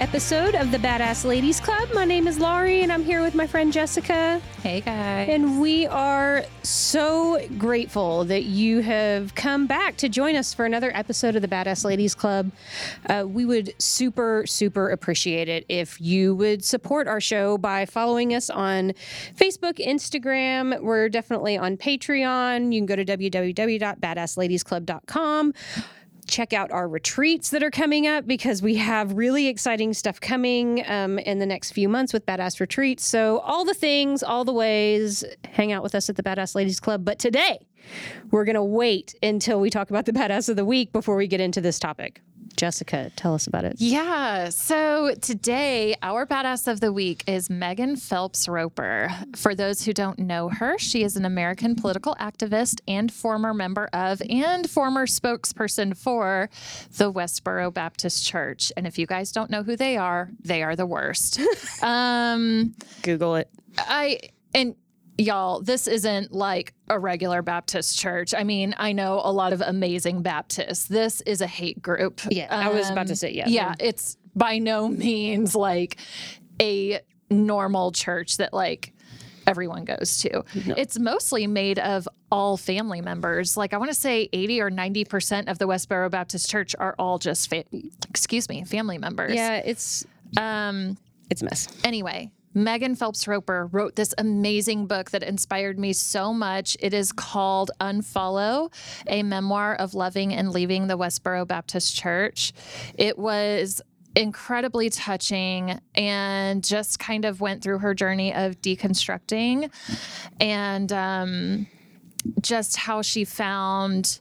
episode of the Badass Ladies Club. My name is Laurie, and I'm here with my friend Jessica. Hey guys. And we are so grateful that you have come back to join us for another episode of the Badass Ladies Club. Uh, we would super, super appreciate it if you would support our show by following us on Facebook, Instagram. We're definitely on Patreon. You can go to www.badassladiesclub.com check out our retreats that are coming up because we have really exciting stuff coming um, in the next few months with Badass Retreats. So, all the things, all the ways, hang out with us at the Badass Ladies Club. But today, we're going to wait until we talk about the Badass of the Week before we get into this topic. Jessica, tell us about it. Yeah. So today, our badass of the week is Megan Phelps Roper. For those who don't know her, she is an American political activist and former member of and former spokesperson for the Westboro Baptist Church. And if you guys don't know who they are, they are the worst. um, Google it. I, and y'all, this isn't like a regular Baptist church. I mean, I know a lot of amazing Baptists. This is a hate group. Yeah, I was about to Um, say, yeah. Yeah, it's by no means like a normal church that like everyone goes to. It's mostly made of all family members. Like I want to say 80 or 90% of the Westboro Baptist Church are all just fa- excuse me, family members. Yeah, it's Um it's a mess. Anyway, Megan Phelps Roper wrote this amazing book that inspired me so much. It is called Unfollow, a memoir of loving and leaving the Westboro Baptist Church. It was incredibly touching and just kind of went through her journey of deconstructing and um, just how she found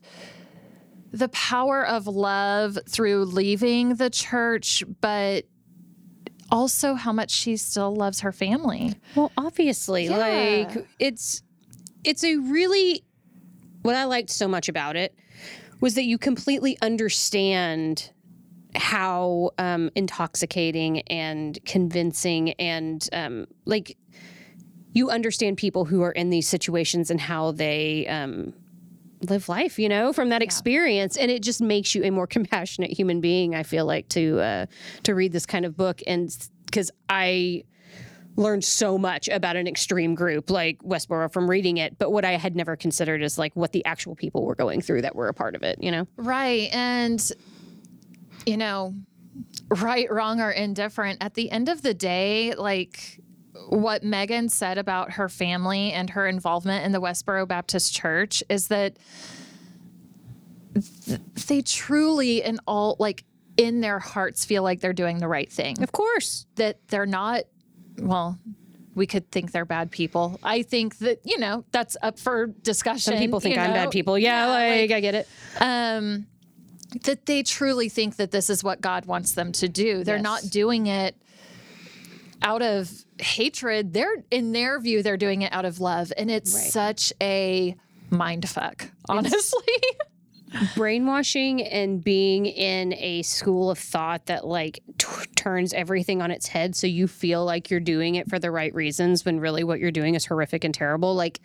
the power of love through leaving the church, but also how much she still loves her family. Well, obviously, Yeah. like it's it's a really what I liked so much about it was that you completely understand how um, intoxicating and convincing and um, like you understand people who are in these situations and how they um, live life, you know, from that experience, and it just makes you a more compassionate human being. I feel like to uh, to read this kind of book, and because I learned so much about an extreme group like Westboro from reading it, but what I had never considered is like what the actual people were going through that were a part of it, you know? Right. And, you know, right, wrong, or indifferent, at the end of the day, like, what Megan said about her family and her involvement in the Westboro Baptist Church is that they truly, in all, like, in their hearts, feel like they're doing the right thing. Of course. that they're not well we could think they're bad people i think that you know that's up for discussion Some people think I'm know? bad people. Yeah, like, I get it. um that they truly think that this is what god wants them to do they're Yes. not doing it out of hatred they're in their view they're doing it out of love and it's Right. such a mind fuck honestly brainwashing and being in a school of thought that like t- turns everything on its head so you feel like you're doing it for the right reasons when really what you're doing is horrific and terrible like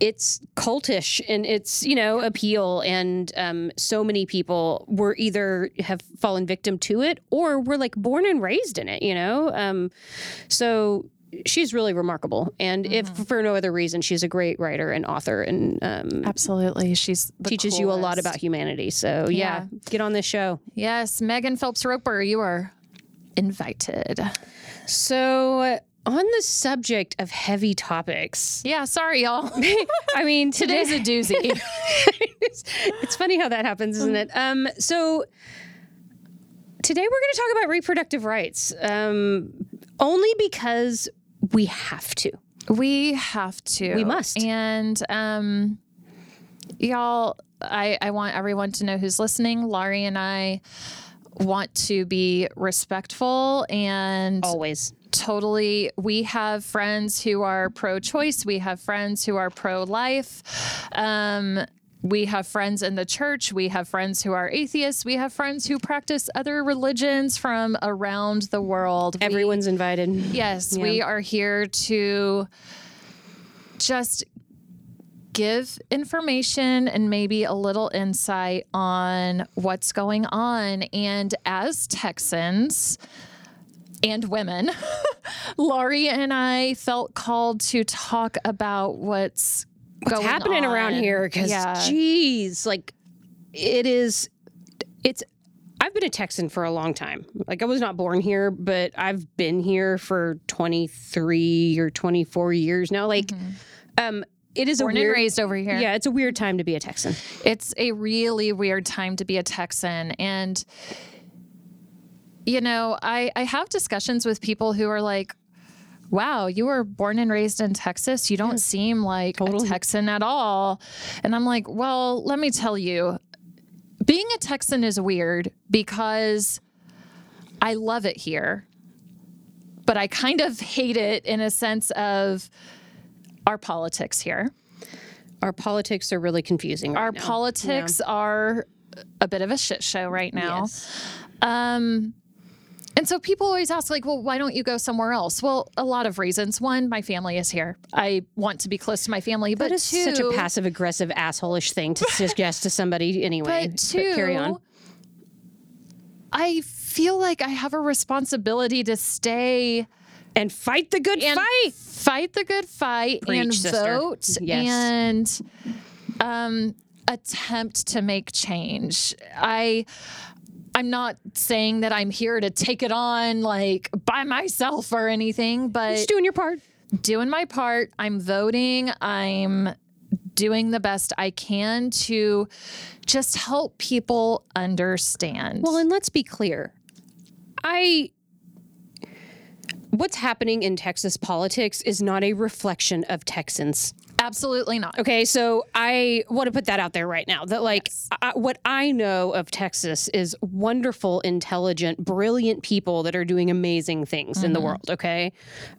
it's cultish and its you know appeal. And um, so many people were either have fallen victim to it or were like born and raised in it you know? Um, so she's really remarkable. And if for no other reason she's a great writer and author and um, absolutely. She's teaches you a lot about humanity. So yeah, get on this show. yes megan phelps roper you are invited. So on the subject of heavy topics, Yeah, sorry, y'all. I mean Today's a doozy. it's, it's funny how that happens, isn't it? Um, so today we're going to talk about reproductive rights, um, only because we have to. we have to. We must. And um, y'all, I, I want everyone to know who's listening. Laurie and I want to be respectful and Always. Totally we have friends who are pro-choice we have friends who are pro-life um, we have friends in the church we have friends who are atheists we have friends who practice other religions from around the world. We- Everyone's invited. yes we are here to just give information and maybe a little insight on what's going on. And as texans and women, Laurie and I felt called to talk about what's, What's happening around here? Because, yeah, geez, like it is, it's, I've been a Texan for a long time. Like I was not born here, but I've been here for 23 or 24 years now. Like, um, it is born a weird, and raised over here. yeah, it's a weird time to be a Texan. It's a really weird time to be a Texan. And, you know, I, I have discussions with people who are like, wow, you were born and raised in Texas. You don't seem like Totally. a Texan at all. And I'm like, well, let me tell you, being a Texan is weird because I love it here, but I kind of hate it in a sense of our politics here. Our politics are really confusing. Right Our now. politics are a bit of a shit show right now. Yes. Um, and so people always ask, like, well, why don't you go somewhere else? Well, a lot of reasons. One, my family is here. I want to be close to my family. That but is two, such a passive aggressive assholish thing to suggest to somebody anyway. but two, carry on. I feel like I have a responsibility to stay And fight the good fight. fight the good fight, and sister. vote, Yes. and um, attempt to make change. I. I'm not saying that I'm here to take it on like by myself or anything, but Just doing your part. doing my part. I'm voting. I'm doing the best I can to just help people understand. Well, and let's be clear. I what's happening in Texas politics is not a reflection of Texans. Absolutely not. Okay, so I want to put that out there right now. That like I, what I know of Texas is wonderful, intelligent, brilliant people that are doing amazing things in the world. Okay,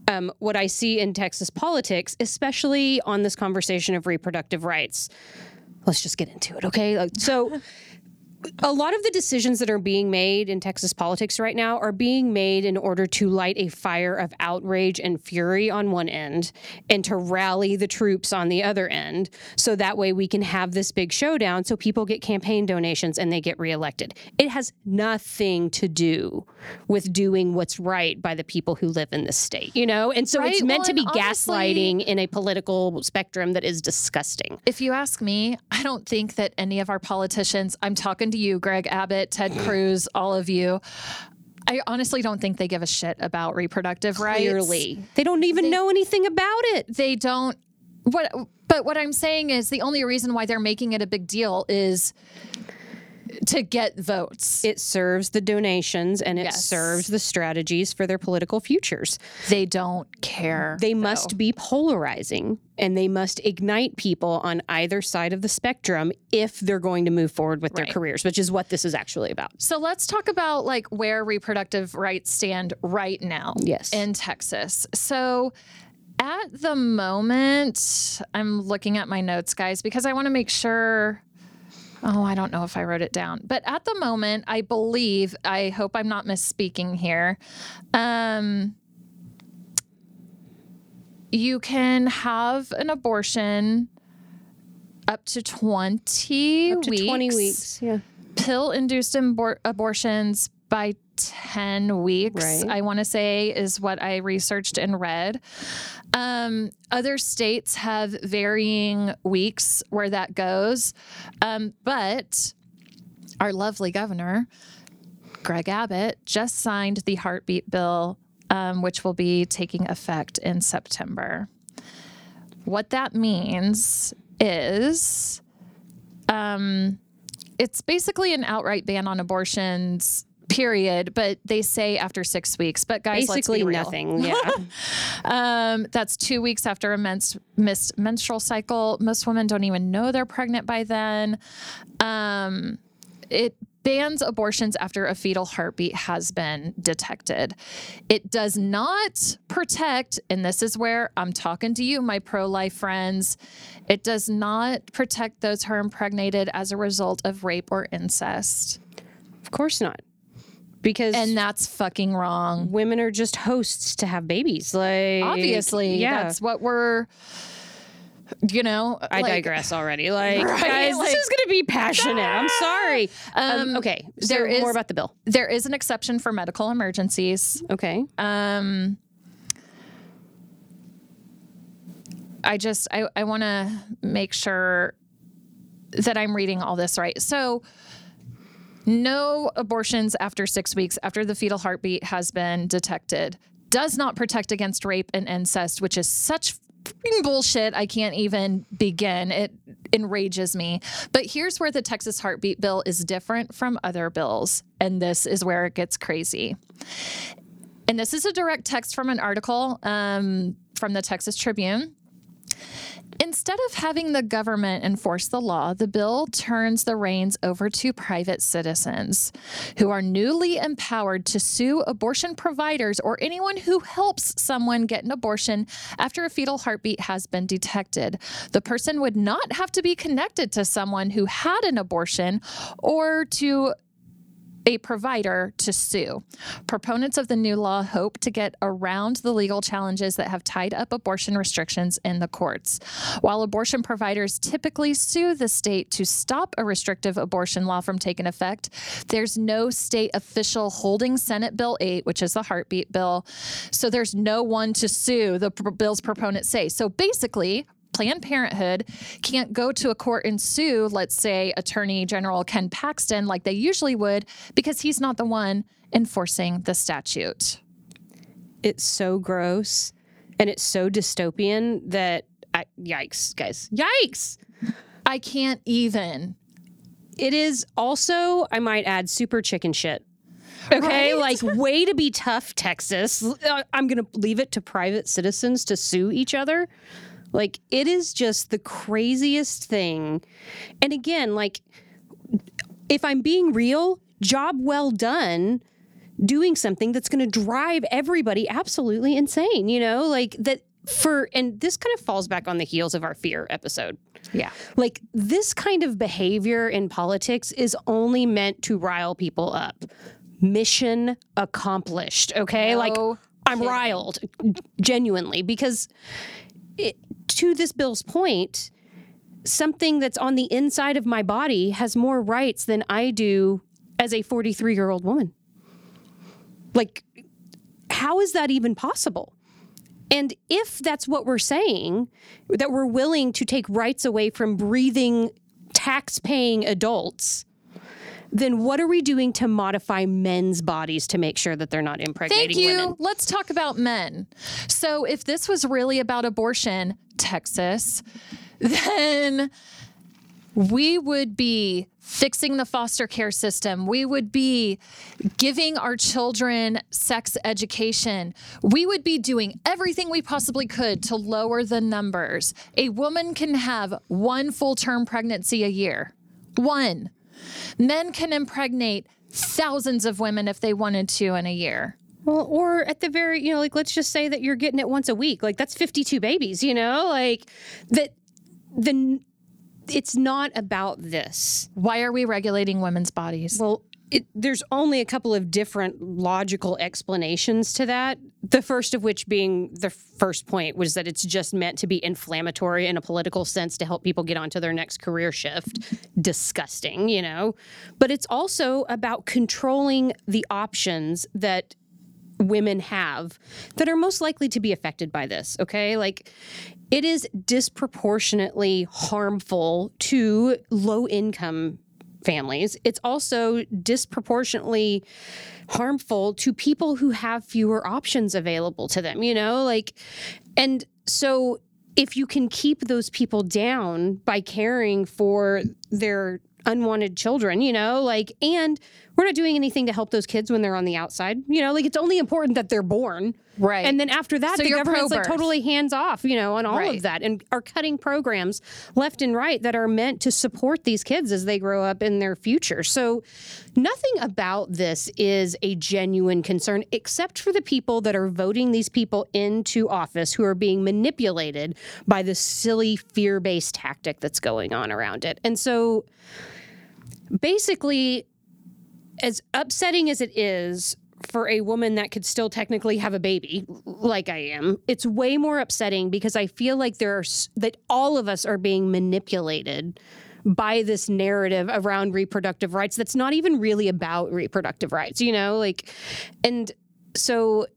um, what I see in Texas politics, especially on this conversation of reproductive rights, let's just get into it. Okay, like, so. a lot of the decisions that are being made in Texas politics right now are being made in order to light a fire of outrage and fury on one end and to rally the troops on the other end. So that way we can have this big showdown so people get campaign donations and they get reelected. It has nothing to do with doing what's right by the people who live in this state, you know? And so it's meant well, to be honestly- gaslighting in a political spectrum that is disgusting. If you ask me, I don't think that any of our politicians, I'm talking to you, Greg Abbott, Ted Cruz, all of you, I honestly don't think they give a shit about reproductive rights. Clearly, they don't even know anything about it. They don't what but what I'm saying is the only reason why they're making it a big deal is to get votes. it serves the donations and it Yes. serves the strategies for their political futures. they don't care. They though. must be polarizing and they must ignite people on either side of the spectrum if they're going to move forward with their careers, which is what this is actually about. So let's talk about like where reproductive rights stand right now Yes. in Texas. So at the moment, I'm looking at my notes, guys, because I want to make sure. Oh, I don't know if I wrote it down. But at the moment, I believe, I hope I'm not misspeaking here. Um, you can have an abortion up to 20 Up to weeks 20 weeks. Yeah. pill induced abor- abortions by 10 weeks, Right. I want to say, is what I researched and read. Um, other states have varying weeks where that goes. Um, but our lovely governor, Greg Abbott, just signed the heartbeat bill, um, which will be taking effect in September. What that means is it's basically an outright ban on abortions period but they say after six weeks but guys Basically let's be real. nothing. Yeah. um, that's two weeks after a mens- missed menstrual cycle most women don't even know they're pregnant by then um, it bans abortions after a fetal heartbeat has been detected. It does not protect, and this is where I'm talking to you, my pro life friends, it does not protect those who are impregnated as a result of rape or incest. Of course not. Because And that's fucking wrong. women are just hosts to have babies. Like Obviously, yeah. that's what we're, you know, I like- digress already. Like, Right? guys, Like- this is going to be passionate. I'm sorry. Um, okay, so there is- more about the bill. There is an exception for medical emergencies. Okay, Um, I just I, I want to make sure that I'm reading all this right. So no abortions after 6 weeks after the fetal heartbeat has been detected does not protect against rape and incest, which is such bullshit. I can't even begin. It enrages me. But here's where the Texas heartbeat bill is different from other bills, and this is where it gets crazy. And this is a direct text from an article um, from the Texas Tribune. Instead of having the government enforce the law, the bill turns the reins over to private citizens who are newly empowered to sue abortion providers or anyone who helps someone get an abortion after a fetal heartbeat has been detected. The person would not have to be connected to someone who had an abortion or to a provider to sue. Proponents of the new law hope to get around the legal challenges that have tied up abortion restrictions in the courts. While abortion providers typically sue the state to stop a restrictive abortion law from taking effect, there's no state official holding Senate Bill 8, which is the heartbeat bill. So there's no one to sue, the bill's proponents say. So basically, Planned Parenthood can't go to a court and sue, let's say, Attorney General Ken Paxton, like they usually would, because he's not the one enforcing the statute. it's so gross and it's so dystopian that I, yikes, guys, yikes. I can't even. It is also, I might add, super chicken shit. Okay, Right? like way to be tough, Texas. Uh, I'm going to leave it to private citizens to sue each other. Like, it is just the craziest thing. And again, like, if I'm being real, job well done doing something that's going to drive everybody absolutely insane, you know? Like, that for, and this kind of falls back on the heels of our fear episode. Yeah. Like this kind of behavior in politics is only meant to rile people up. Mission accomplished. Okay. like No I'm riled genuinely because it, to this bill's point, something that's on the inside of my body has more rights than I do as a 43 year old woman. Like, how is that even possible? And if that's what we're saying, that we're willing to take rights away from breathing, tax paying adults, then what are we doing to modify men's bodies to make sure that they're not impregnating women? Thank you. women? Let's talk about men. So, if this was really about abortion, Texas, then we would be fixing the foster care system. We would be giving our children sex education. We would be doing everything we possibly could to lower the numbers. A woman can have one full term pregnancy a year. One. Men can impregnate thousands of women if they wanted to in a year. Well, or at the very, you know, like let's just say that you're getting it once a week. Like that's 52 babies, you know? Like that then it's not about this. Why are we regulating women's bodies? Well, it, there's only a couple of different logical explanations to that. The first of which being the first point was that it's just meant to be inflammatory in a political sense to help people get onto their next career shift. Disgusting, you know? But it's also about controlling the options that women have that are most likely to be affected by this, okay? Like it is disproportionately harmful to low income families. It's also disproportionately harmful to people who have fewer options available to them, you know? Like and so if you can keep those people down by caring for their unwanted children, you know, like and we're not doing anything to help those kids when they're on the outside. You know, like it's only important that they're born. Right. And then after that, So the government's like totally hands off, you know, on all Right. of that and are cutting programs left and right that are meant to support these kids as they grow up in their future. So nothing about this is a genuine concern, except for the people that are voting these people into office who are being manipulated by this silly fear based tactic that's going on around it. And so basically, as upsetting as it is for a woman that could still technically have a baby like I am, it's way more upsetting because I feel like there are that all of us are being manipulated by this narrative around reproductive rights that's not even really about reproductive rights, you know? Like and so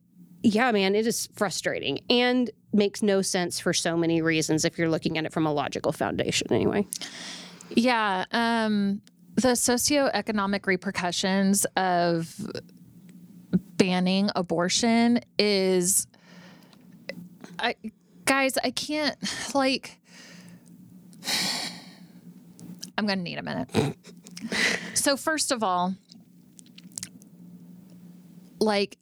yeah, man, it is frustrating and makes no sense for so many reasons if you're looking at it from a logical foundation anyway. Yeah. Um, the socioeconomic repercussions of banning abortion is I guys, I can't like I'm gonna need a minute. so first of all, like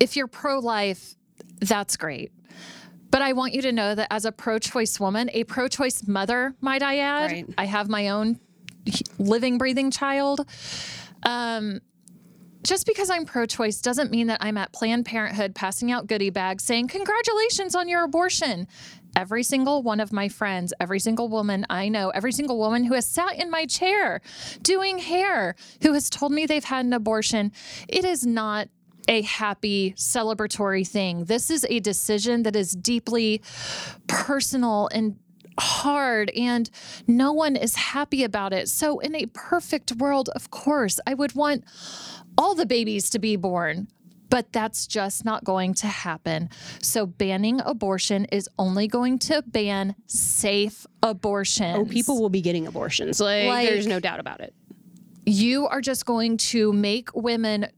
if you're pro-life, that's great. But I want you to know that as a pro choice woman, a pro choice mother, might I add, Right. I have my own living, breathing child. Um, just because I'm pro choice doesn't mean that I'm at Planned Parenthood passing out goodie bags saying, Congratulations on your abortion. Every single one of my friends, every single woman I know, every single woman who has sat in my chair doing hair, who has told me they've had an abortion, it is not a happy celebratory thing. This is a decision that is deeply personal and hard and no one is happy about it. So in a perfect world, of course, I would want all the babies to be born. But that's just not going to happen. So, banning abortion is only going to ban safe abortion. Oh, people will be getting abortions. Like, Like- there's no doubt about it. you are just going to make women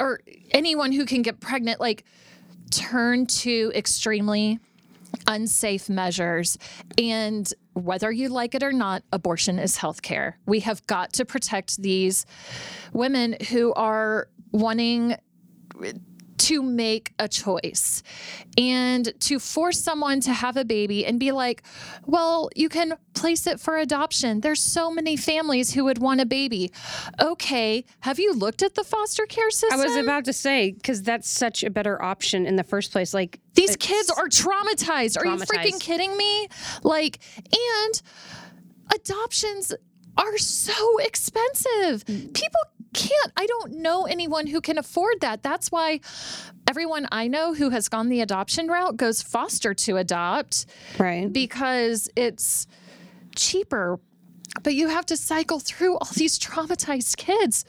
or anyone who can get pregnant like turn to extremely unsafe measures. And whether you like it or not abortion is healthcare. We have got to protect these women who are wanting to make a choice and to force someone to have a baby and be like, well, you can place it for adoption. There's so many families who would want a baby. Okay, have you looked at the foster care system? I was about to say because that's such a better option in the first place. Like These kids are traumatized. Are you freaking kidding me? Like, and adoptions are so expensive. People can't. I don't know anyone who can afford that. That's why everyone I know who has gone the adoption route goes foster to adopt right. because it's cheaper. But you have to cycle through all these traumatized kids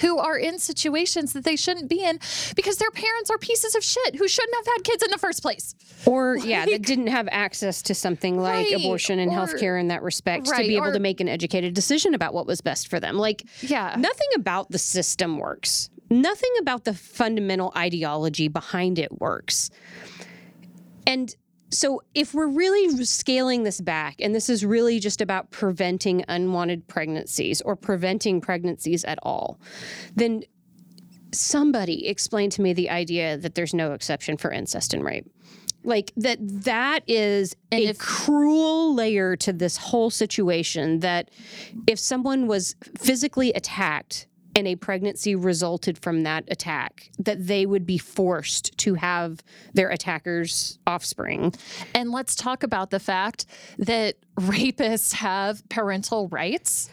who are in situations that they shouldn't be in because their parents are pieces of shit who shouldn't have had kids in the first place. Or yeah, that didn't have access to something like Right, abortion and or- healthcare in that respect to be able or- to make an educated decision about what was best for them. Like Yeah. nothing about the system works. Nothing about the fundamental ideology behind it works. And so, if we're really scaling this back, and this is really just about preventing unwanted pregnancies or preventing pregnancies at all, then somebody explain to me the idea that there's no exception for incest and rape. Like that that is a if- cruel layer to this whole situation that if someone was physically attacked and a pregnancy resulted from that attack that they would be forced to have their attacker's offspring. And let's talk about the fact that rapists have parental rights.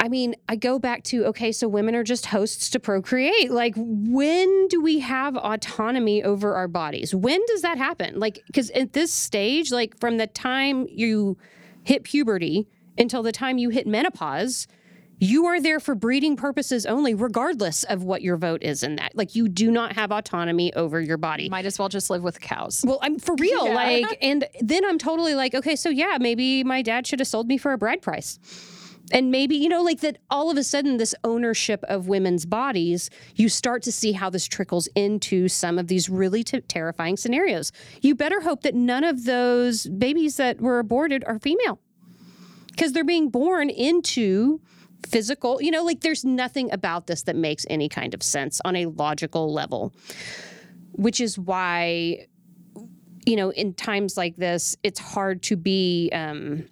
I mean, I go back to okay, so women are just hosts to procreate. Like, when do we have autonomy over our bodies? When does that happen? Like, because at this stage, like from the time you hit puberty until the time you hit menopause, you are there for breeding purposes only, regardless of what your vote is in that. Like, you do not have autonomy over your body. Might as well just live with cows. Well, I'm for real. Like, and then I'm totally like, okay, so yeah, maybe my dad should have sold me for a bride price. And maybe, you know, like that all of a sudden, this ownership of women's bodies, you start to see how this trickles into some of these really t- terrifying scenarios. You better hope that none of those babies that were aborted are female because they're being born into physical. You know, like there's nothing about this that makes any kind of sense on a logical level, which is why, you know, in times like this, it's hard to be. Um,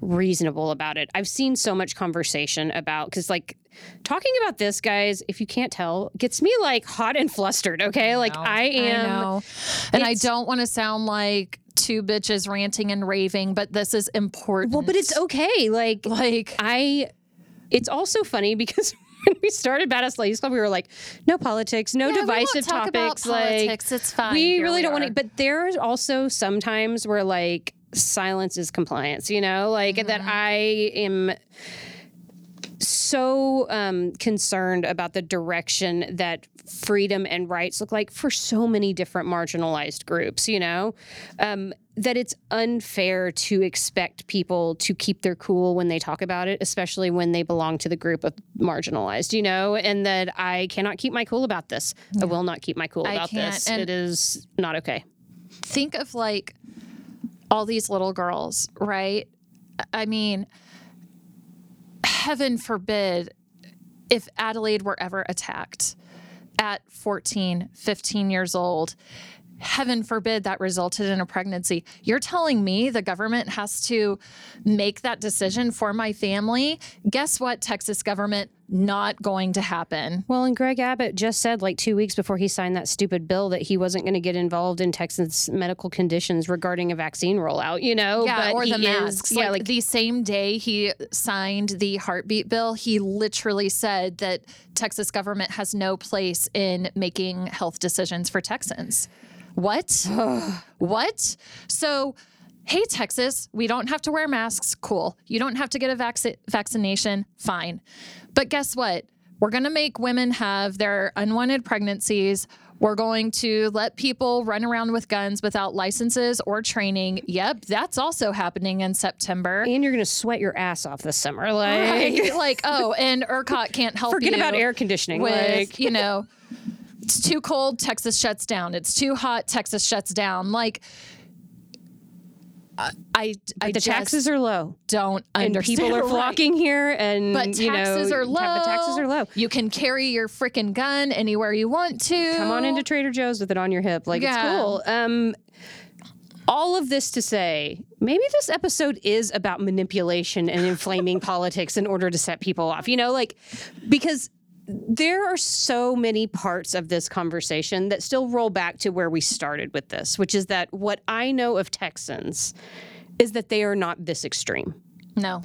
reasonable about it. I've seen so much conversation about because like talking about this, guys, if you can't tell, gets me like hot and flustered. Okay, like I am, I. And I don't want to sound like two bitches ranting and raving, but this is important. well, but it's okay. Like like I, it's also funny because. When we started Badass Ladies Club, we were like, no politics, no Yeah, divisive topics. like, politics. It's fine. we Here really we don't want to. But there's also sometimes where like silence is compliance, you know, like that Mm-hmm. I am so um, concerned about the direction that freedom and rights look like for so many different marginalized groups, you know, um, that it's unfair to expect people to keep their cool when they talk about it, especially when they belong to the group of marginalized, you know, and that I cannot keep my cool about this. I will not keep my cool I about this. and- it is not okay. think of like all these little girls, right? I mean, heaven forbid if Adelaide were ever attacked at 14, 15 years old. Heaven forbid that resulted in a pregnancy. You're telling me the government has to make that decision for my family? Guess what, Texas government? Not going to happen. Well, and Greg Abbott just said like two weeks before he signed that stupid bill that he wasn't going to get involved in Texas medical conditions regarding a vaccine rollout, you know? Yeah, but or he the is- masks. yeah, like, like the same day he signed the heartbeat bill, he literally said that Texas government has no place in making health decisions for Texans. What? what? So, hey, Texas, we don't have to wear masks. Cool. You don't have to get a vac- vaccination. Fine. But guess what? We're going to make women have their unwanted pregnancies. We're going to let people run around with guns without licenses or training. Yep, that's also happening in September. and you're going to sweat your ass off this summer. Like, Right? like, oh, and ERCOT can't help forget you about air conditioning. with, like, you know, it's too cold, Texas shuts down. It's too hot, Texas shuts down. Like, I, I, I the taxes are low. don't And understand. people are Right. flocking here, and But you know, taxes are low. ta- Taxes are low. You can carry your freaking gun anywhere you want to. Come on into Trader Joe's with it on your hip. Like Yeah. it's cool. Um, all of this to say, maybe this episode is about manipulation and inflaming politics in order to set people off. You know, like because there are so many parts of this conversation that still roll back to where we started with this, which is that what I know of Texans is that they are not this extreme No.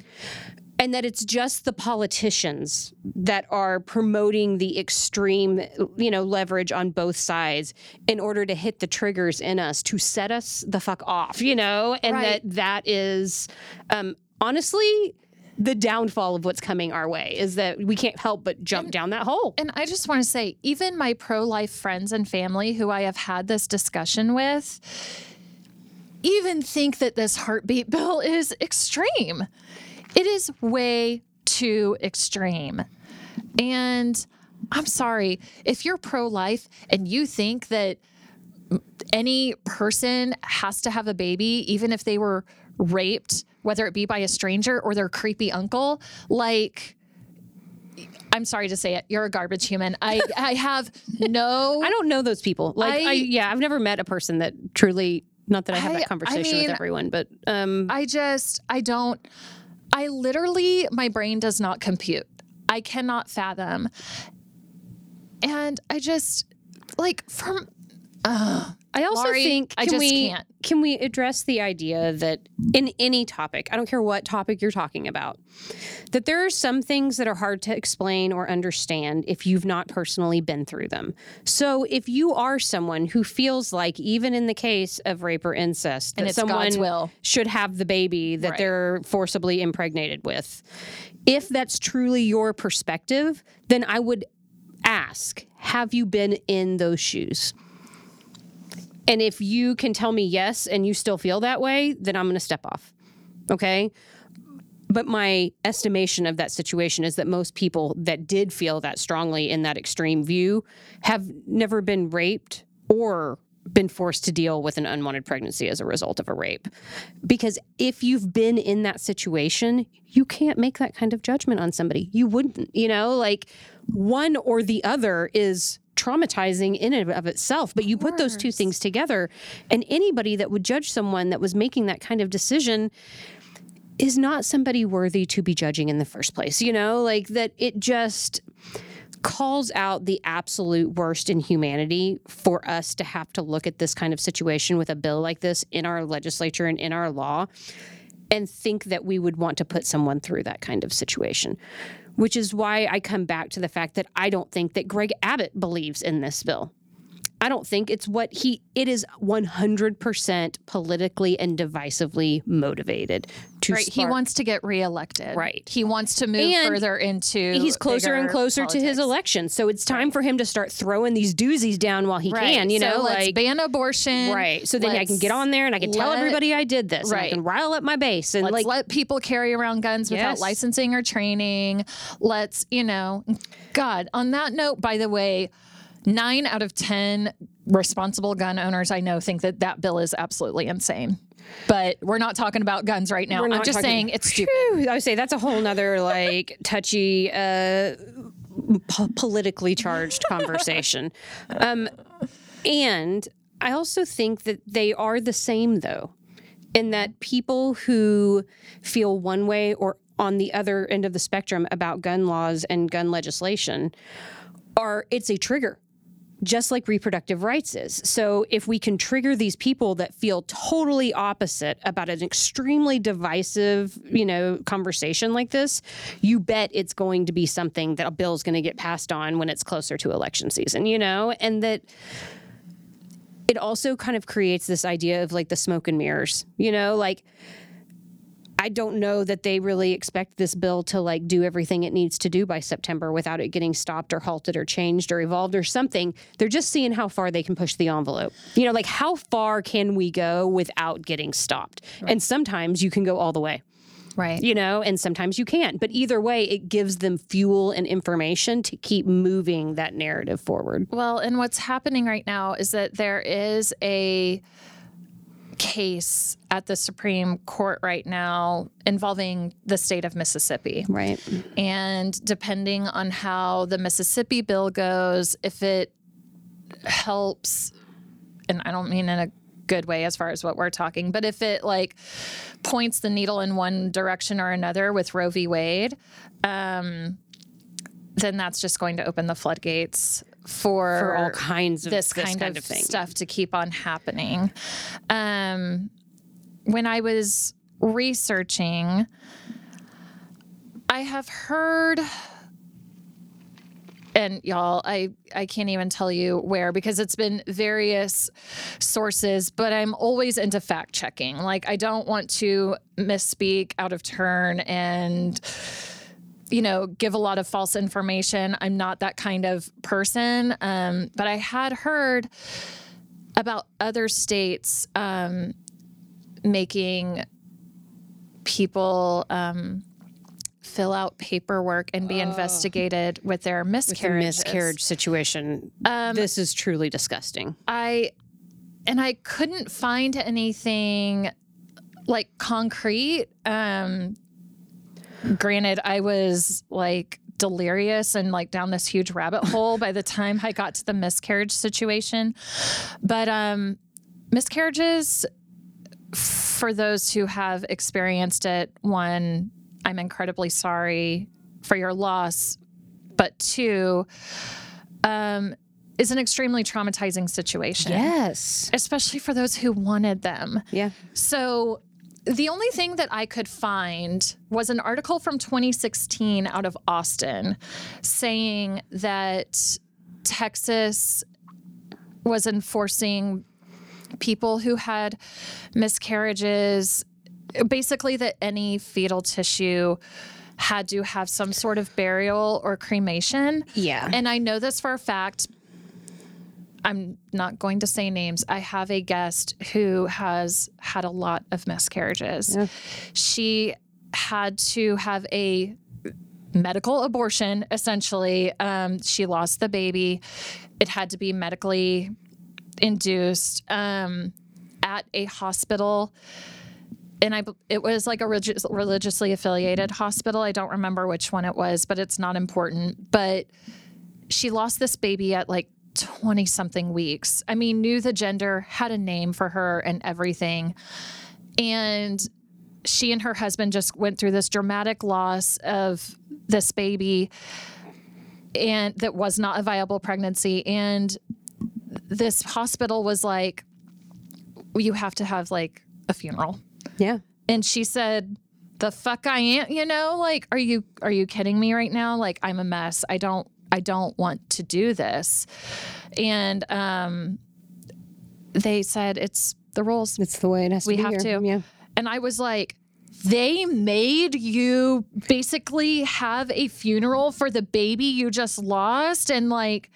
and that it's just the politicians that are promoting the extreme you know leverage on both sides in order to hit the triggers in us to set us the fuck off you know and Right. that that is um honestly the downfall of what's coming our way is that we can't help but jump down that hole And I just want to say, even my pro life friends and family who I have had this discussion with, even think that this heartbeat bill is extreme. It is way too extreme. And I'm sorry, if you're pro life and you think that any person has to have a baby, even if they were raped, whether it be by a stranger or their creepy uncle, like, I'm sorry to say it, you're a garbage human. I, I have no. i don't know those people like I, I- yeah i've never met a person that truly not that i have I- I that conversation mean, with everyone but um I just, I don't, I literally, my brain does not compute. I cannot fathom. And I just, like, from, I also Laurie, think I can just we can't. can we address the idea that in any topic, I don't care what topic you're talking about, that there are some things that are hard to explain or understand if you've not personally been through them. So if you are someone who feels like even in the case of rape or incest And that someone should have the baby that Right. they're forcibly impregnated with, if that's truly your perspective, then I would ask, have you been in those shoes? And if you can tell me yes and you still feel that way, then I'm going to step off. Okay. But my estimation of that situation is that most people that did feel that strongly in that extreme view have never been raped or been forced to deal with an unwanted pregnancy as a result of a rape. Because if you've been in that situation, you can't make that kind of judgment on somebody. You wouldn't, you know, like one or the other is traumatizing in and of itself but you put those two things together and anybody that would judge someone that was making that kind of decision is not somebody worthy to be judging in the first place you know? Like that it just calls out the absolute worst in humanity for us to have to look at this kind of situation with a bill like this in our legislature and in our law and think that we would want to put someone through that kind of situation which is why I come back to the fact that I don't think that Greg Abbott believes in this bill. I don't think it's what he it is 100% politically and divisively motivated to right. He wants to get reelected. Right. He wants to move And further into He's closer and closer to his election. So it's time for him to start throwing these doozies down while he Right. can, you So know, let's like ban abortion. Right. So then I can get on there and I can tell everybody I did this. And I Right. can rile up my base and Let's like let people carry around guns without Yes. licensing or training. Let's, you know, God, on that note, by the way, nine out of 10 responsible gun owners I know think that that bill is absolutely insane. But we're not talking about guns right now. I'm just talking- saying it's stupid. Phew, I would say that's a whole nother like touchy, uh, po- politically charged conversation. Um, and I also think that they are the same though, in that people who feel one way or on the other end of the spectrum about gun laws and gun legislation are it's a trigger just like reproductive rights is. So if we can trigger these people that feel totally opposite about an extremely divisive, you know, conversation like this, you bet it's going to be something that a bill is going to get passed on when it's closer to election season, you know, and that it also kind of creates this idea of like the smoke and mirrors, you know, like I don't know that they really expect this bill to like do everything it needs to do by September without it getting stopped or halted or changed or evolved or something. They're just seeing how far they can push the envelope. You know, like how far can we go without getting stopped? And sometimes you can go all the way, Right. you know, and sometimes you can't. But either way, it gives them fuel and information to keep moving that narrative forward. Well, and what's happening right now is that there is a case at the Supreme Court right now involving the state of Mississippi. Right. And depending on how the Mississippi bill goes, if it helps, and I don't mean in a good way as far as what we're talking, but if it like points the needle in one direction or another with Roe v. Wade, um, then that's just going to open the floodgates for, For all kinds of this, kind, of, thing. stuff to keep on happening. Um, when I was researching, I have heard and y'all I I can't even tell you where because it's been various sources but I'm always into fact checking like I don't want to misspeak out of turn and you know give a lot of false information I'm not that kind of person um, but I had heard about other states um, making people um, fill out paperwork and be investigated with their The miscarriages. miscarriage situation. this is truly disgusting. I and I couldn't find anything like concrete. Um granted I was like delirious and like down this huge rabbit hole by the time I got to the miscarriage situation. But um miscarriages for those who have experienced it, one, I'm incredibly sorry for your loss, but two, um, is an extremely traumatizing situation. Yes. Especially for those who wanted them. Yeah. So the only thing that I could find was an article from 2016 out of Austin saying that Texas was enforcing people who had miscarriages basically that any fetal tissue had to have some sort of burial or cremation. Yeah. And I know this for a fact. I'm not going to say names. I have a guest who has had a lot of miscarriages. She had to have a medical abortion, essentially. Um, she lost the baby. It had to be medically induced um, at a hospital. And I, it was like a religi- religiously affiliated hospital. I don't remember which one it was, but it's not important. But she lost this baby at like 20 something weeks. I mean, knew the gender, had a name for her and everything. And she and her husband just went through this dramatic loss of this baby and that was not a viable pregnancy and this hospital was like you have to have like a funeral Yeah. and she said the fuck i am you know like are you are you kidding me right now like i'm a mess i don't i don't want to do this and um they said it's the rules It's the way it has to we be. have here. to Yeah. and i was like they made you basically have a funeral for the baby you just lost and like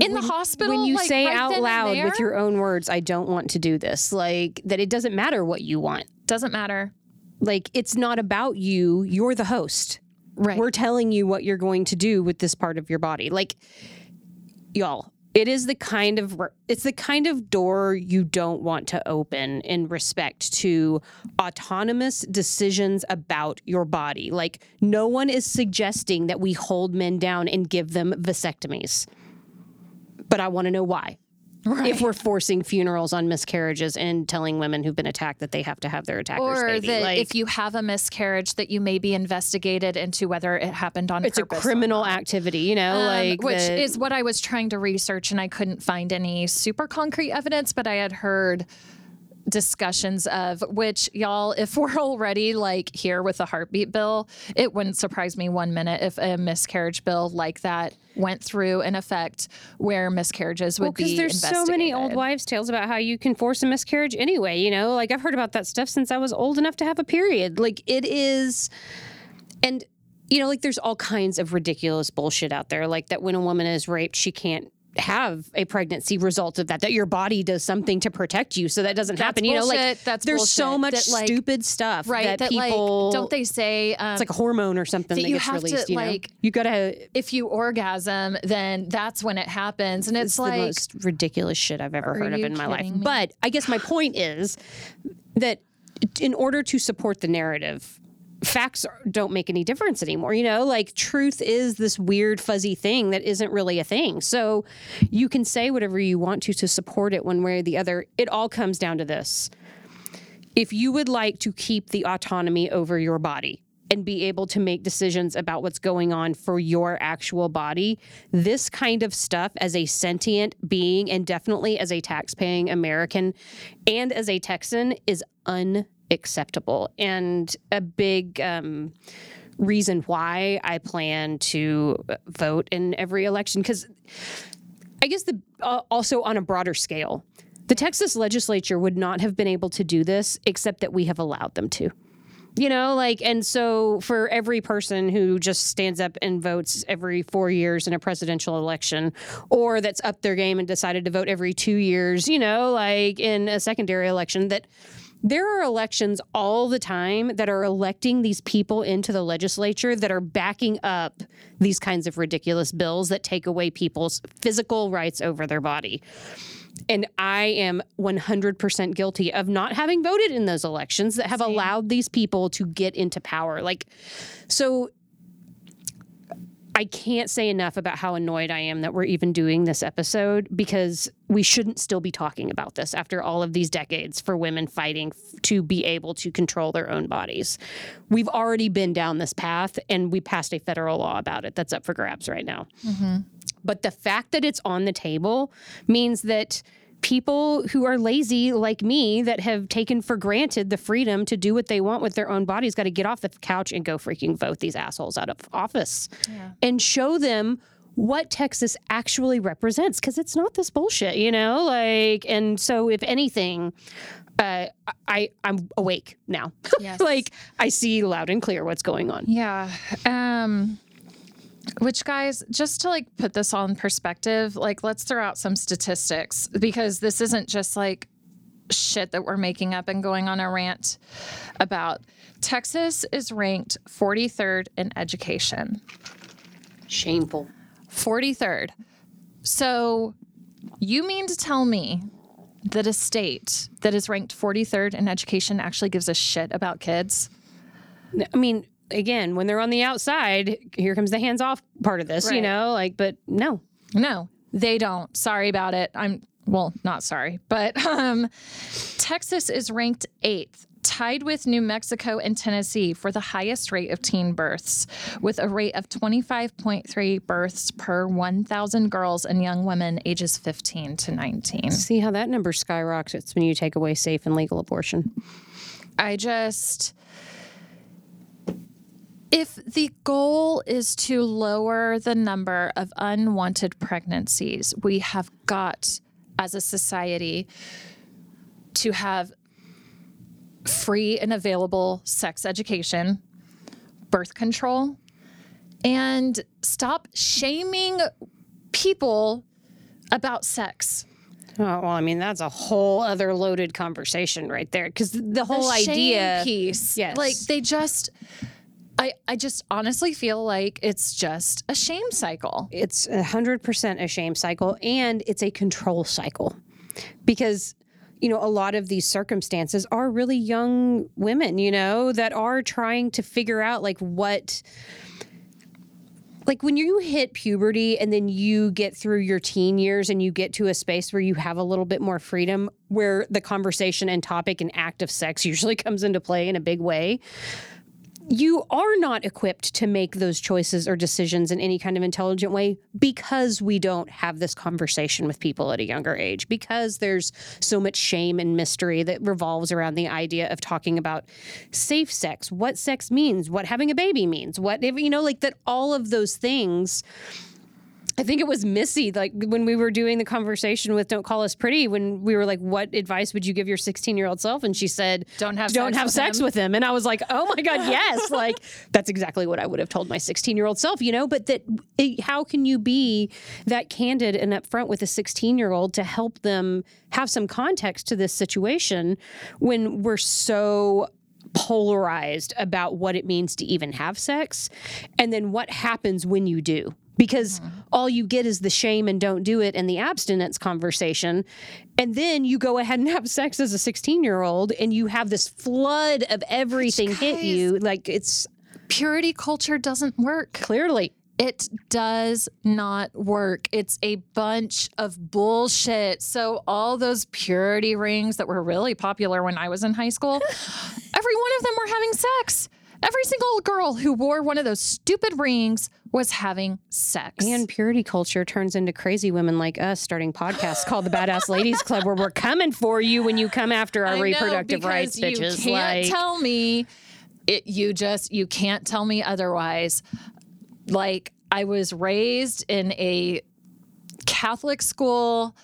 in the hospital When you like, say right out loud with your own words, I don't want to do this, like that it doesn't matter what you want. doesn't matter Like it's not about you. You're the host. Right We're telling you what you're going to do with this part of your body. Like, y'all, it is the kind of it's the kind of door you don't want to open in respect to autonomous decisions about your body. Like, no one is suggesting that we hold men down and give them vasectomies. But I want to know why. If we're forcing funerals on miscarriages and telling women who've been attacked that they have to have their attacker's or baby, that like, if you have a miscarriage that you may be investigated into whether it happened on purpose. it's a criminal activity, you know, Um, like which the- is what I was trying to research, and I couldn't find any super concrete evidence, but I had heard discussions of which y'all if we're already like here with the heartbeat bill it wouldn't surprise me one minute if a miscarriage bill like that went through in effect where miscarriages would because be there's so many old wives' tales about how you can force a miscarriage anyway. You know, like I've heard about that stuff since I was old enough to have a period. Like it is, and you know, like there's all kinds of ridiculous bullshit out there. Like that when a woman is raped, she can't have a pregnancy result of that. That your body does something to protect you, so that doesn't happen. You know, like. That's there's so much That, like- stupid stuff right that, that, people like don't they say um, It's like a hormone or something that, that you gets have to, released. you know, like- you gotta. if you orgasm then that's when it happens and it's, It's like the most ridiculous shit I've ever heard of in my life. me? But I guess my point is that in order to support the narrative, facts don't make any difference anymore. You know, like truth is this weird, fuzzy thing that isn't really a thing. So you can say whatever you want to to support it one way or the other. It all comes down to this. If you would like to keep the autonomy over your body, and be able to make decisions about what's going on for your actual body. This kind of stuff, as a sentient being, and definitely as a tax-paying American and as a Texan, is unacceptable and a big um, reason why I plan to vote in every election. Because I guess the uh, also on a broader scale, the Texas legislature would not have been able to do this except that we have allowed them to. You know, like, and so for every person who just stands up and votes every four years in a presidential election, or that's up their game and decided to vote every two years, you know, like in a secondary election, that there are elections all the time that are electing these people into the legislature that are backing up these kinds of ridiculous bills that take away people's physical rights over their body. And I am 100% guilty of not having voted in those elections that have allowed these people to get into power. Like, so I can't say enough about how annoyed I am that we're even doing this episode because we shouldn't still be talking about this after all of these decades for women fighting f- to be able to control their own bodies. We've already been down this path and we passed a federal law about it that's up for grabs right now. Mm-hmm. But the fact that it's on the table means that people who are lazy like me that have taken for granted the freedom to do what they want with their own bodies got to get off the couch and go freaking vote these assholes out of office and show them what Texas actually represents because it's not this bullshit, you know? Like and so if anything uh, I I'm awake now. Yes. like I see loud and clear what's going on. Yeah. Um which guys, just to like put this all in perspective, like let's throw out some statistics because this isn't just like shit that we're making up and going on a rant about. Texas is ranked 43rd in education. Shameful. 43rd. So you mean to tell me that a state that is ranked 43rd in education actually gives a shit about kids? I mean, again, when they're on the outside, here comes the hands off part of this, you know, like, but no. No, they don't. Sorry about it. I'm well, not sorry, but um, Texas is ranked eighth, tied with New Mexico and Tennessee for the highest rate of teen births, with a rate of 25.3 births per 1,000 girls and young women ages 15 to 19. See how that number skyrockets when you take away safe and legal abortion. I just. If the goal is to lower the number of unwanted pregnancies, we have got, as a society, to have free and available sex education, birth control, and stop shaming people about sex. Oh, well, I mean, that's a whole other loaded conversation right there. Because the whole the idea. piece. Yes. Like they just I I just honestly feel like it's just a shame cycle. it's a hundred percent a shame cycle and it's a control cycle because you know a lot of these circumstances are really young women you know that are trying to figure out like what like when you hit puberty and then you get through your teen years and you get to a space where you have a little bit more freedom where the conversation and topic and act of sex usually comes into play in a big way you are not equipped to make those choices or decisions in any kind of intelligent way because we don't have this conversation with people at a younger age because there's so much shame and mystery that revolves around the idea of talking about safe sex what sex means what having a baby means what you know like that all of those things I think it was Missy, like when we were doing the conversation with "Don't Call Us Pretty," when we were like, "What advice would you give your 16 year old self?" And she said, Don't have don't sex have with sex him." with him." And I was like, "Oh my god, yes!" like that's exactly what I would have told my 16 year old self, you know. But that, it, how can you be that candid and upfront with a 16 year old to help them have some context to this situation when we're so polarized about what it means to even have sex and then what happens when you do because all you get is the shame and don't do it and the abstinence conversation and then you go ahead and have sex as a 16 year old and you have this flood of everything hit you like it's Purity culture doesn't work. clearly It does not work. It's a bunch of bullshit. So, all those purity rings that were really popular when I was in high school, every one of them were having sex. Every single girl who wore one of those stupid rings was having sex. and purity culture turns into crazy women like us starting podcasts called the badass ladies club where we're coming for you when you come after our I know, reproductive because rights you bitches. can't like tell me it you just you can't tell me otherwise. Like i was raised in a catholic school.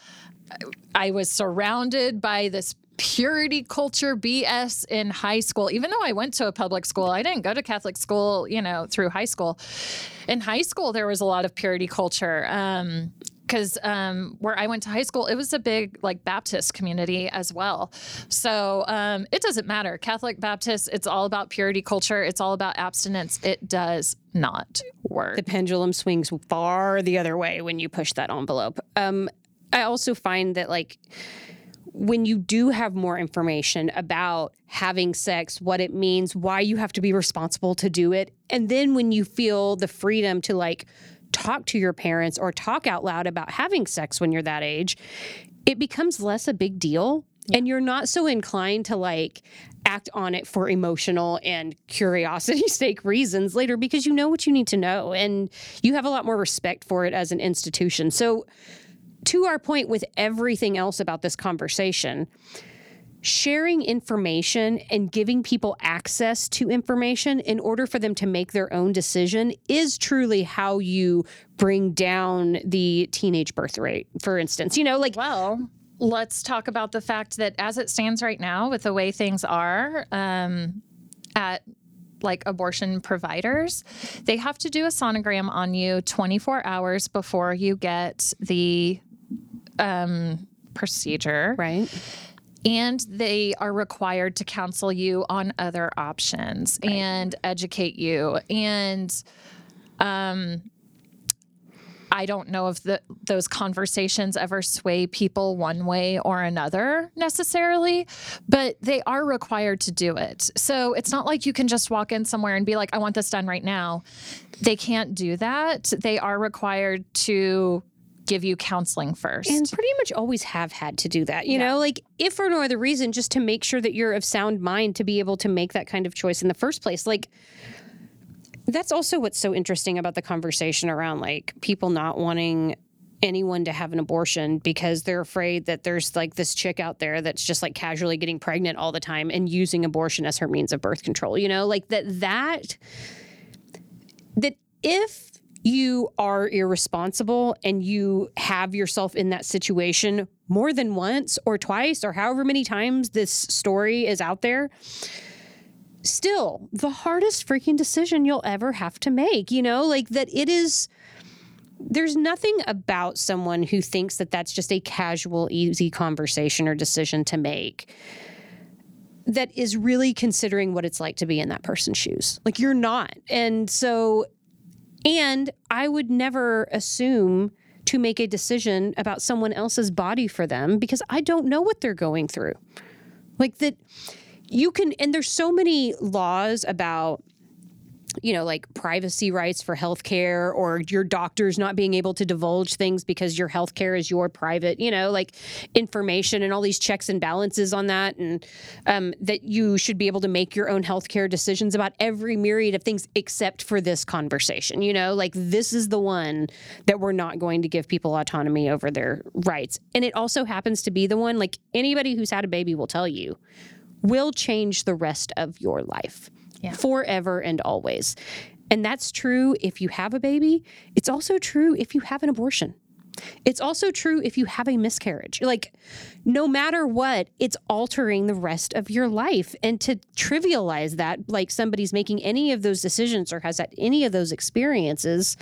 I was surrounded by this purity culture bs in high school even though i went to a public school i didn't go to catholic school you know through high school in high school there was a lot of purity culture um because um, where I went to high school, it was a big like Baptist community as well. So um, it doesn't matter. Catholic, Baptist, it's all about purity culture. It's all about abstinence. It does not work. the pendulum swings far the other way when you push that envelope. Um, I also find that like when you do have more information about having sex, what it means, why you have to be responsible to do it, and then when you feel the freedom to like talk to your parents or talk out loud about having sex when you're that age, it becomes less a big deal and you're not so inclined to like act on it for emotional and curiosity sake reasons later because you know what you need to know and you have a lot more respect for it as an institution. So to our point with everything else about this conversation, sharing information and giving people access to information in order for them to make their own decision is truly how you bring down the teenage birth rate, for instance. You know, like Well, let's talk about the fact that as it stands right now, with the way things are um, at like abortion providers, they have to do a sonogram on you 24 hours before you get the um, procedure. right. and they are required to counsel you on other options and educate you and um I don't know if the, those conversations ever sway people one way or another necessarily, but they are required to do it. So it's not like you can just walk in somewhere and be like, I want this done right now. They can't do that. They are required to give you counseling first. and pretty much always have had to do that. You Yeah. know, like if for no other reason, just to make sure that you're of sound mind to be able to make that kind of choice in the first place. Like that's also what's so interesting about the conversation around like people not wanting anyone to have an abortion because they're afraid that there's like this chick out there that's just like casually getting pregnant all the time and using abortion as her means of birth control you know like that that that if you are irresponsible and you have yourself in that situation more than once or twice or however many times this story is out there still the hardest freaking decision you'll ever have to make you know? Like that it is there's nothing about someone who thinks that that's just a casual easy conversation or decision to make that is really considering what it's like to be in that person's shoes. Like you're not. And so and I would never assume to make a decision about someone else's body for them because I don't know what they're going through. Like that you can and there's so many laws about you know, like privacy rights for healthcare or your doctors not being able to divulge things because your healthcare is your private, you know, like information and all these checks and balances on that. And um, that you should be able to make your own healthcare decisions about every myriad of things except for this conversation, you know, like this is the one that we're not going to give people autonomy over their rights. And it also happens to be the one, like anybody who's had a baby will tell you, will change the rest of your life Yeah. forever and always. And that's true if you have a baby. It's also true if you have an abortion. It's also true if you have a miscarriage. Like, no matter what, it's altering the rest of your life. And to trivialize that, like somebody's making any of those decisions or has had any of those experiences,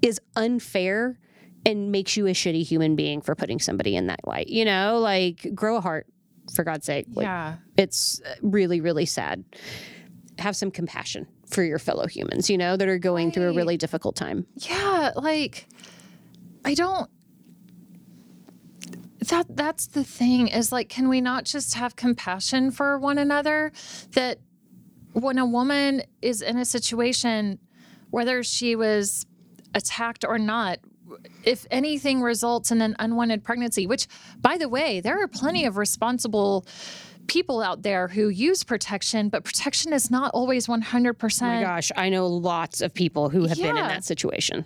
is unfair and makes you a shitty human being for putting somebody in that light. You know, like, grow a heart, for God's sake. Like, yeah. it's really really sad have some compassion for your fellow humans you know that are going through a really difficult time. Yeah, like I don't that that's the thing is like can we not just have compassion for one another? That when a woman is in a situation whether she was attacked or not if anything results in an unwanted pregnancy which by the way there are plenty of responsible people out there who use protection but protection is not always 100% oh my gosh i know lots of people who have been in that situation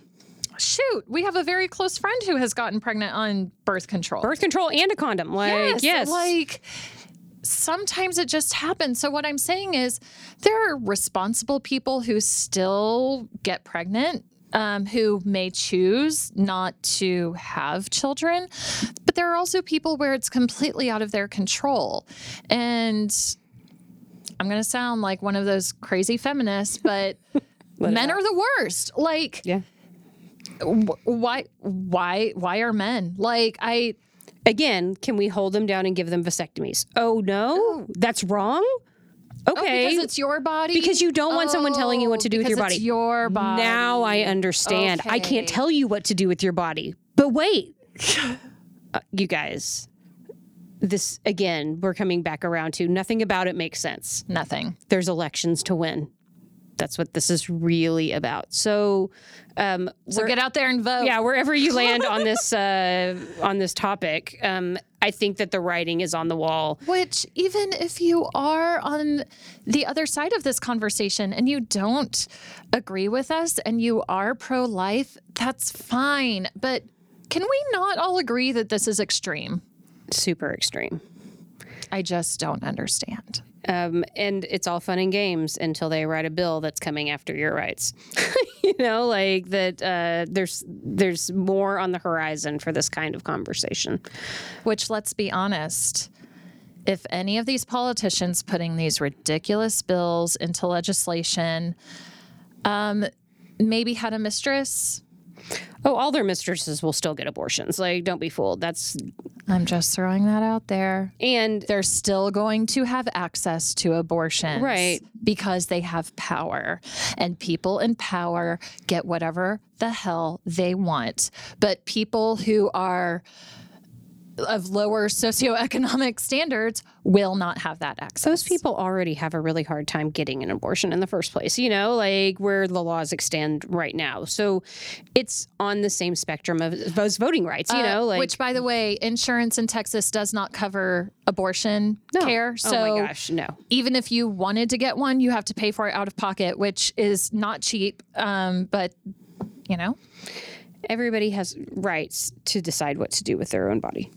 shoot, we have a very close friend who has gotten pregnant on birth control. birth control and a condom like yes, Like sometimes it just happens. So what I'm saying is there are responsible people who still get pregnant. Um, who may choose not to have children, but there are also people where it's completely out of their control. And I'm going to sound like one of those crazy feminists, but men are the worst. Like, yeah. wh- why why why are men? Like i again can we hold them down and give them vasectomies? Oh no. That's wrong oh, okay because it's your body Because you don't want someone telling you what to do with your body. it's your body Now I understand. I can't tell you what to do with your body. But wait, Uh, you guys, this again, we're coming back around to nothing about it makes sense. nothing There's elections to win. That's what this is really about. So, um, so get out there and vote yeah, wherever you land on this uh, on this topic, um, I think that the writing is on the wall. which even if you are on the other side of this conversation and you don't agree with us and you are pro-life that's fine but can we not all agree that this is extreme Super extreme. I just don't understand Um, and it's all fun and games until they write a bill that's coming after your rights. you know, like that. Uh, there's there's more on the horizon for this kind of conversation. Which, let's be honest, if any of these politicians putting these ridiculous bills into legislation um, maybe had a mistress, Oh, all their mistresses will still get abortions. Like, don't be fooled. That's I'm just throwing that out there. And They're still going to have access to abortion. Right. Because they have power. And people in power get whatever the hell they want. But people who are of lower socioeconomic standards will not have that access. those people already have a really hard time getting an abortion in the first place, you know, like where the laws extend right now. So it's on the same spectrum of those voting rights, you know, like Uh, Which, by the way, insurance in Texas does not cover abortion No. care. So oh my gosh, no. even if you wanted to get one, you have to pay for it out of pocket, which is not cheap. Um, but you know, everybody has rights to decide what to do with their own body,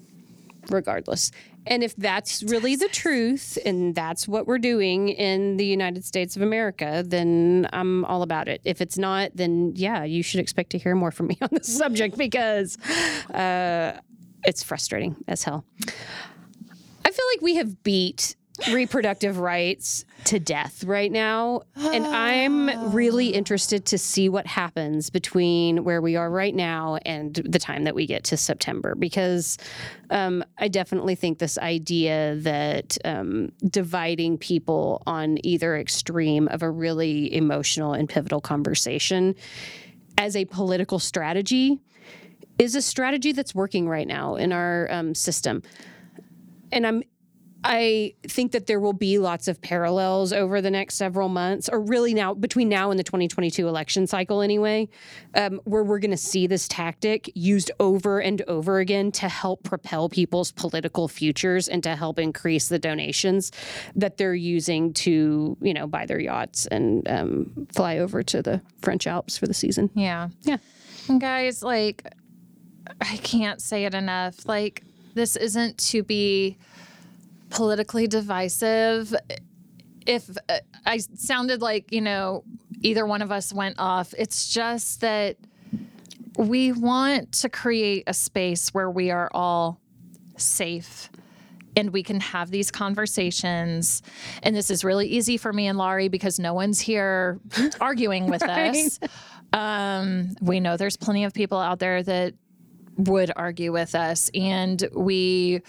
regardless. And if that's really the truth and that's what we're doing in the United States of America, then I'm all about it. If it's not, then yeah, you should expect to hear more from me on this subject because uh, it's frustrating as hell. I feel like we have beat reproductive rights to death right now. And I'm really interested to see what happens between where we are right now and the time that we get to September because um, I definitely think this idea that um, dividing people on either extreme of a really emotional and pivotal conversation as a political strategy is a strategy that's working right now in our um, system. And I'm I think that there will be lots of parallels over the next several months, or really now between now and the 2022 election cycle, anyway, um, where we're going to see this tactic used over and over again to help propel people's political futures and to help increase the donations that they're using to, you know, buy their yachts and um, fly over to the French Alps for the season. yeah, Yeah. And guys, like, I can't say it enough. Like, this isn't to be politically divisive. If uh, I sounded like, you know, either one of us went off, it's just that we want to create a space where we are all safe and we can have these conversations. And this is really easy for me and Laurie because no one's here arguing with us. Um, we know there's plenty of people out there that would argue with us, and we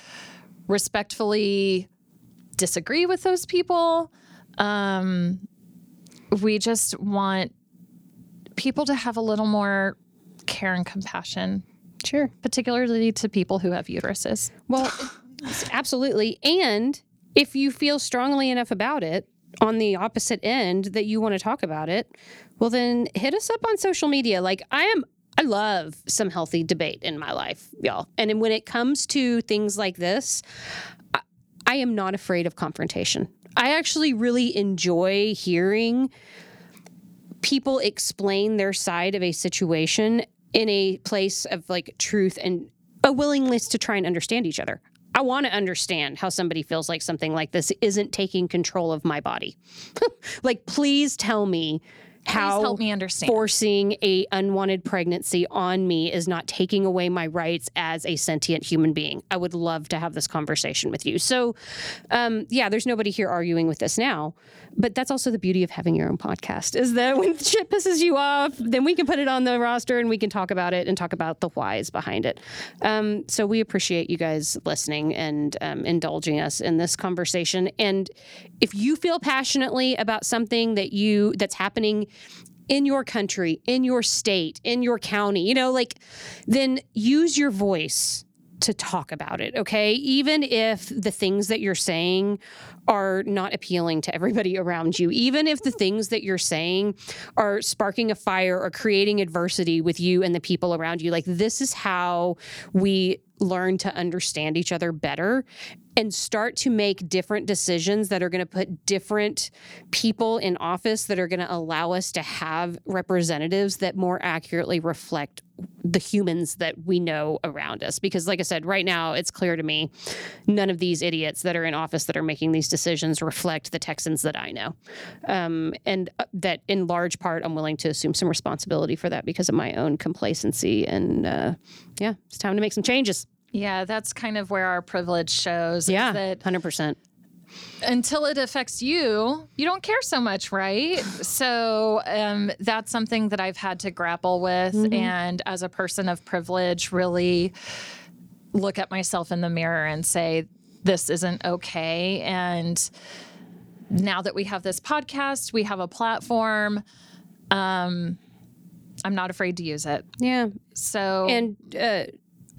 respectfully disagree with those people. Um, we just want people to have a little more care and compassion, Sure. particularly to people who have uteruses. Well, absolutely. And if you feel strongly enough about it on the opposite end that you want to talk about it, well, then hit us up on social media. Like, I am. I love some healthy debate in my life, y'all. And when it comes to things like this, I, I am not afraid of confrontation. I actually really enjoy hearing people explain their side of a situation in a place of like truth and a willingness to try and understand each other. I want to understand how somebody feels like something like this isn't taking control of my body. like, please tell me how help me understand. forcing a unwanted pregnancy on me is not taking away my rights as a sentient human being. I would love to have this conversation with you. So, um, yeah, there's nobody here arguing with this now, but that's also the beauty of having your own podcast is that when shit pisses you off, then we can put it on the roster and we can talk about it and talk about the whys behind it. Um, so we appreciate you guys listening and um, indulging us in this conversation. And if you feel passionately about something that you that's happening in your country, in your state, in your county, you know, like then use your voice to talk about it, okay? Even if the things that you're saying are not appealing to everybody around you, even if the things that you're saying are sparking a fire or creating adversity with you and the people around you, like this is how we learn to understand each other better and start to make different decisions that are going to put different people in office that are going to allow us to have representatives that more accurately reflect the humans that we know around us. Because like i said right now it's clear to me none of these idiots that are in office that are making these decisions reflect the texans that i know. Um, and uh, that in large part i'm willing to assume some responsibility for that because of my own complacency and uh, yeah it's time to make some changes Yeah, that's kind of where our privilege shows. yeah that 100% until it affects you, you don't care so much, right? so um, that's something that I've had to grapple with. And as a person of privilege, really look at myself in the mirror and say, this isn't okay. And now that we have this podcast, we have a platform. Um, I'm not afraid to use it. Yeah. So And uh,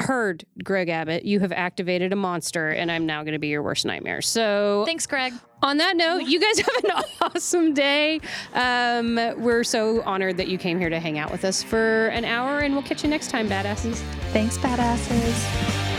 heard, Greg Abbott, you have activated a monster, and I'm now going to be your worst nightmare. So, thanks, Greg. on that note, you guys have an awesome day. Um, we're so honored that you came here to hang out with us for an hour, and we'll catch you next time, badasses. Thanks, badasses.